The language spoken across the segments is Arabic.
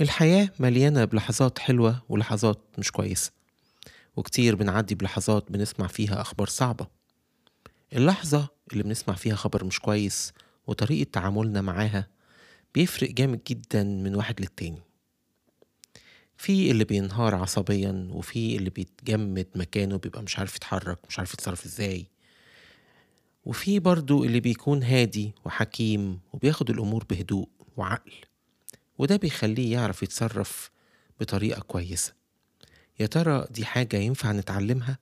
الحياة مليانة بلحظات حلوة ولحظات مش كويسة وكتير بنعدي بلحظات بنسمع فيها أخبار صعبة. اللحظة اللي بنسمع فيها خبر مش كويس وطريقة تعاملنا معاها بيفرق جامد جدا من واحد للتاني. في اللي بينهار عصبيا وفي اللي بيتجمد مكانه بيبقى مش عارف يتحرك مش عارف يتصرف إزاي. وفي برضو اللي بيكون هادي وحكيم وبياخد الأمور بهدوء وعقل. وده بيخليه يعرف يتصرف بطريقة كويسة يا ترى دي حاجة ينفع نتعلمها؟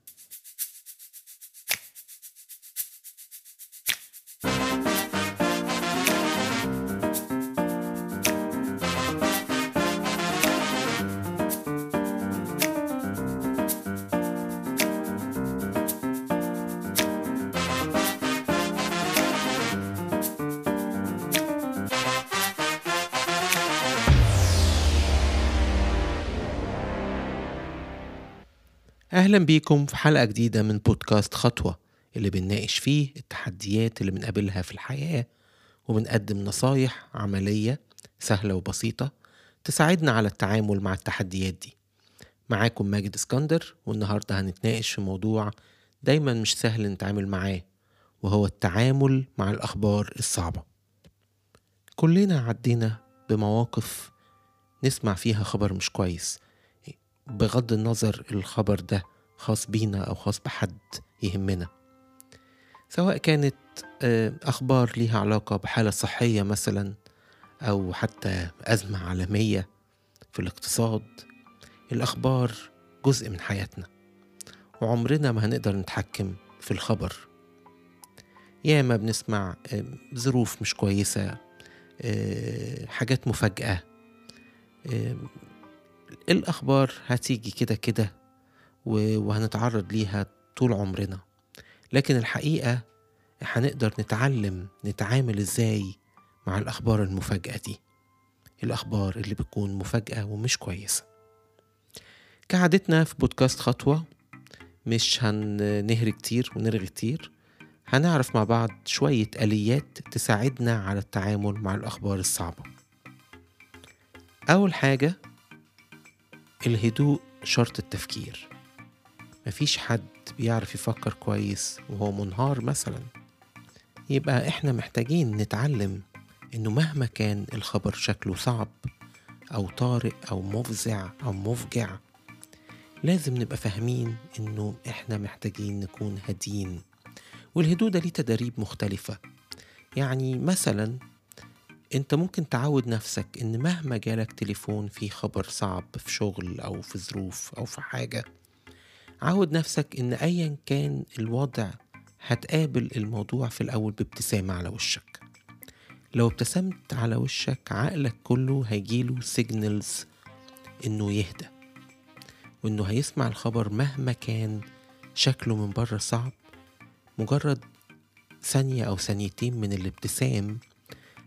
أهلا بيكم في حلقة جديدة من بودكاست خطوة اللي بنناقش فيه التحديات اللي بنقابلها في الحياة وبنقدم نصايح عملية سهلة وبسيطة تساعدنا على التعامل مع التحديات دي. معاكم ماجد اسكندر والنهاردة هنتناقش في موضوع دايما مش سهل نتعامل معاه وهو التعامل مع الأخبار الصعبة. كلنا عدينا بمواقف نسمع فيها خبر مش كويس بغض النظر الخبر ده خاص بينا أو خاص بحد يهمنا. سواء كانت آه، أخبار ليها علاقة بحالة صحية مثلا أو حتى أزمة عالمية في الاقتصاد الأخبار جزء من حياتنا وعمرنا ما هنقدر نتحكم في الخبر. ياما بنسمع آه، ظروف مش كويسة آه، حاجات مفاجأة الأخبار هتيجي كده كده وهنتعرض ليها طول عمرنا. لكن الحقيقة هنقدر نتعلم نتعامل إزاي مع الأخبار المفاجئة دي. الأخبار اللي بتكون مفاجأة ومش كويسة. كعادتنا في بودكاست خطوة مش هنهري كتير ونرغي كتير. هنعرف مع بعض شوية آليات تساعدنا على التعامل مع الأخبار الصعبة. أول حاجة الهدوء شرط التفكير. مفيش حد بيعرف يفكر كويس وهو منهار مثلا. يبقى إحنا محتاجين نتعلم إنه مهما كان الخبر شكله صعب أو طارئ أو مفزع أو مفجع لازم نبقى فاهمين إنه إحنا محتاجين نكون هادين. والهدوء ده ليه تدريب مختلفة. يعني مثلا أنت ممكن تعود نفسك إن مهما جالك تليفون فيه خبر صعب في شغل أو في ظروف أو في حاجة عود نفسك إن ايا كان الوضع هتقابل الموضوع في الأول بابتسامة على وشك. لو ابتسمت على وشك عقلك كله هيجيله سيجنالز إنه يهدى وإنه هيسمع الخبر مهما كان شكله من بره صعب. مجرد ثانية أو ثانيتين من الابتسام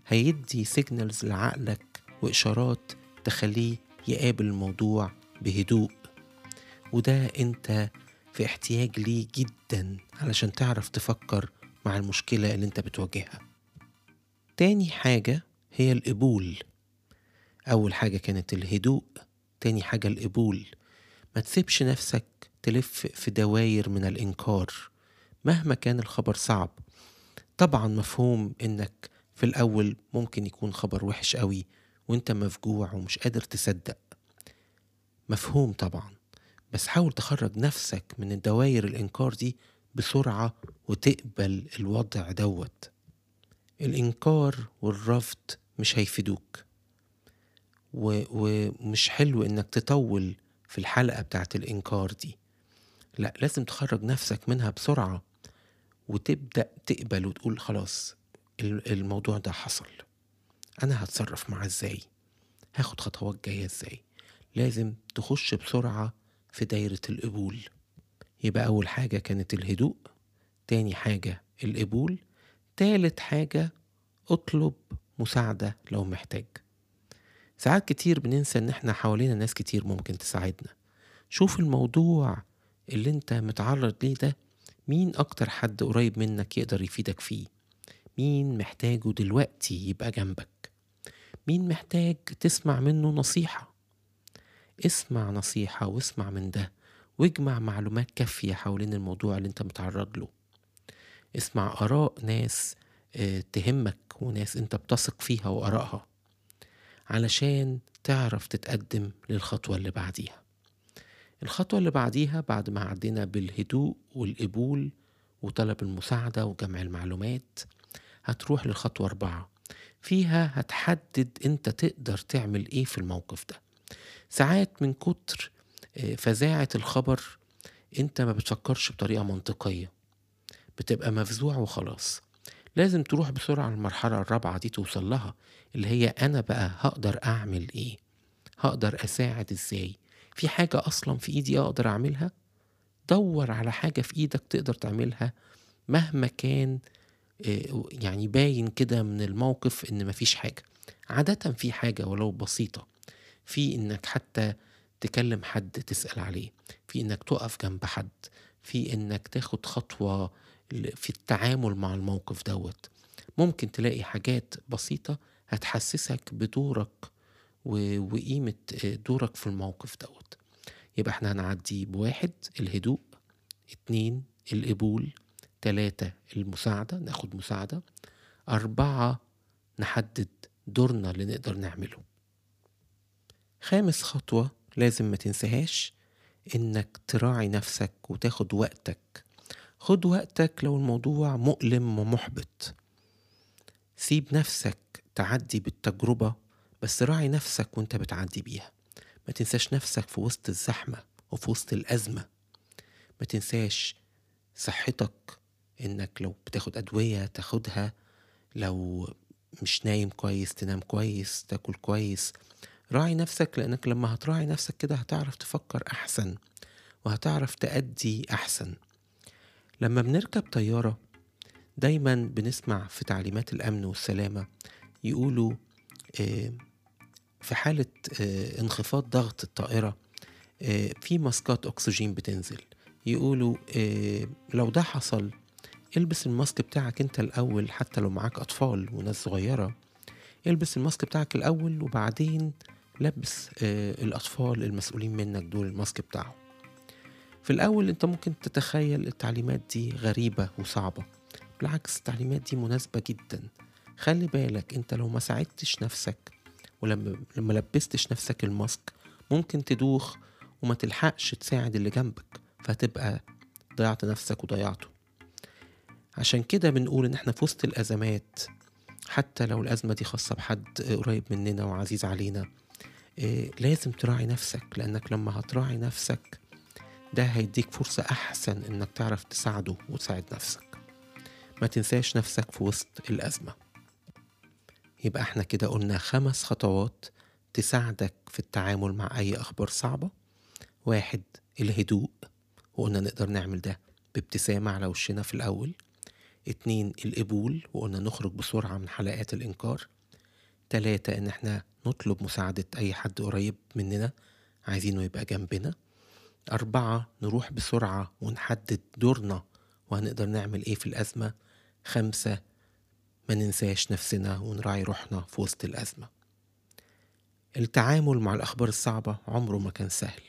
هيدي سيجنالز لعقلك وإشارات تخليه يقابل الموضوع بهدوء. وده أنت في احتياج ليه جدا علشان تعرف تفكر مع المشكلة اللي أنت بتواجهها. تاني حاجة هي القبول. أول حاجة كانت الهدوء تاني حاجة القبول. ما تسيبش نفسك تلف في دواير من الإنكار مهما كان الخبر صعب. طبعا مفهوم إنك في الأول ممكن يكون خبر وحش قوي وأنت مفجوع ومش قادر تصدق. مفهوم طبعا. بس حاول تخرج نفسك من الدوائر الإنكار دي بسرعة وتقبل الوضع دوت. الإنكار والرفض مش هيفيدوك. ومش حلو إنك تطول في الحلقة بتاعت الإنكار دي. لا لازم تخرج نفسك منها بسرعة وتبدأ تقبل وتقول خلاص ال- الموضوع ده حصل. أنا هتصرف معاه إزاي؟ هاخد خطوات جاية إزاي؟ لازم تخش بسرعة في دايرة القبول. يبقى أول حاجة كانت الهدوء تاني حاجة القبول تالت حاجة اطلب مساعدة لو محتاج. ساعات كتير بننسى إن إحنا حوالينا ناس كتير ممكن تساعدنا. شوف الموضوع اللي أنت متعرض ليه ده مين أكتر حد قريب منك يقدر يفيدك فيه؟ مين محتاجه دلوقتي يبقى جنبك؟ مين محتاج تسمع منه نصيحة؟ اسمع نصيحة واسمع من ده واجمع معلومات كافية حوالين الموضوع اللي انت متعرض له. اسمع آراء ناس آه، تهمك وناس انت بتثق فيها وآرائها علشان تعرف تتقدم للخطوة اللي بعديها. الخطوة اللي بعديها بعد ما عدينا بالهدوء والقبول وطلب المساعدة وجمع المعلومات هتروح للخطوة أربعة. فيها هتحدد انت تقدر تعمل إيه في الموقف ده. ساعات من كتر آه، فزاعة الخبر انت ما بتفكرش بطريقة منطقية. بتبقى مفزوع وخلاص. لازم تروح بسرعة المرحلة الرابعة دي توصل لها اللي هي أنا بقى هقدر أعمل إيه؟ هقدر أساعد إزاي؟ في حاجة أصلا في إيدي أقدر أعملها؟ دور على حاجة في إيدك تقدر تعملها مهما كان آه، يعني باين كده من الموقف إن مفيش حاجة. عادة في حاجة ولو بسيطة في إنك حتى تكلم حد تسأل عليه في إنك تقف جنب حد في إنك تاخد خطوة في التعامل مع الموقف دوت. ممكن تلاقي حاجات بسيطة هتحسسك بدورك وقيمة دورك في الموقف دوت. يبقى إحنا هنعدي بواحد الهدوء اتنين القبول تلاتة المساعدة ناخد مساعدة أربعة نحدد دورنا اللي نقدر نعمله. خامس خطوة لازم ما تنساهاش إنك تراعي نفسك وتاخد وقتك. خد وقتك لو الموضوع مؤلم ومحبط. سيب نفسك تعدي بالتجربة بس راعي نفسك وأنت بتعدي بيها. ما تنساش نفسك في وسط الزحمة وفي وسط الأزمة. ما تنساش صحتك إنك لو بتاخد أدوية تاخدها لو مش نايم كويس تنام كويس تاكل كويس. راعي نفسك لأنك لما هتراعي نفسك كده هتعرف تفكر أحسن وهتعرف تأدي أحسن. لما بنركب طيارة دايما بنسمع في تعليمات الأمن والسلامة يقولوا آه، في حالة آه، انخفاض ضغط الطائرة آه، في ماسكات أكسجين بتنزل. يقولوا لو ده حصل البس الماسك بتاعك أنت الأول حتى لو معاك أطفال وناس صغيرة البس الماسك بتاعك الأول وبعدين لبس الأطفال المسؤولين منك دول الماسك بتاعهم. في الأول أنت ممكن تتخيل التعليمات دي غريبة وصعبة. بالعكس التعليمات دي مناسبة جدا. خلي بالك أنت لو ما ساعدتش نفسك ولما لما لبستش نفسك الماسك ممكن تدوخ وما تلحقش تساعد اللي جنبك فهتبقى ضيعت نفسك وضيعته. عشان كده بنقول إن إحنا في وسط الأزمات حتى لو الأزمة دي خاصة بحد قريب مننا وعزيز علينا لازم تراعي نفسك لأنك لما هتراعي نفسك ده هيديك فرصة أحسن إنك تعرف تساعده وتساعد نفسك. ما تنساش نفسك في وسط الأزمة. يبقى إحنا كده قلنا خمس خطوات تساعدك في التعامل مع أي أخبار صعبة. واحد الهدوء وقلنا نقدر نعمل ده بابتسامة على وشنا في الأول. اتنين القبول وقلنا نخرج بسرعة من حلقات الإنكار. تلاتة إن إحنا نطلب مساعدة أي حد قريب مننا عايزينه يبقى جنبنا. أربعة نروح بسرعة ونحدد دورنا وهنقدر نعمل إيه في الأزمة. خمسة ما ننساش نفسنا ونراعي روحنا في وسط الأزمة. التعامل مع الأخبار الصعبة عمره ما كان سهل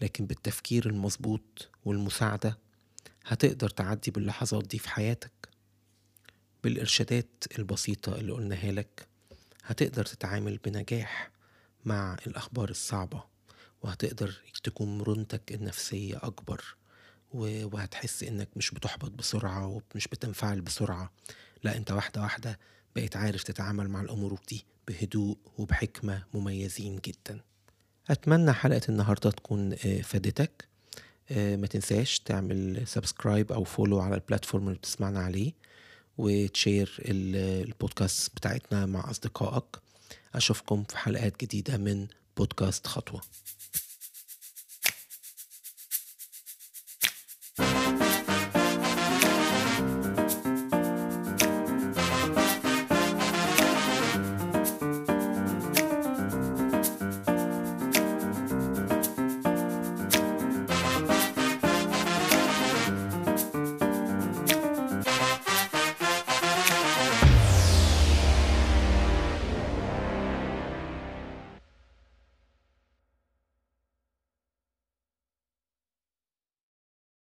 لكن بالتفكير المظبوط والمساعدة هتقدر تعدي باللحظات دي في حياتك. بالإرشادات البسيطة اللي قلناها لك هتقدر تتعامل بنجاح مع الأخبار الصعبة وهتقدر تكون مرونتك النفسية أكبر وهتحس إنك مش بتحبط بسرعة ومش بتنفعل بسرعة. لا أنت واحدة واحدة بقيت عارف تتعامل مع الأمور دي بهدوء وبحكمة مميزين جدا. أتمنى حلقة النهاردة تكون آه، فادتك. آه، ما تنساش تعمل subscribe أو follow على ال platform اللي بتسمعنا عليه. وتشير البودكاست بتاعتنا مع أصدقائك. أشوفكم في حلقات جديدة من بودكاست خطوة.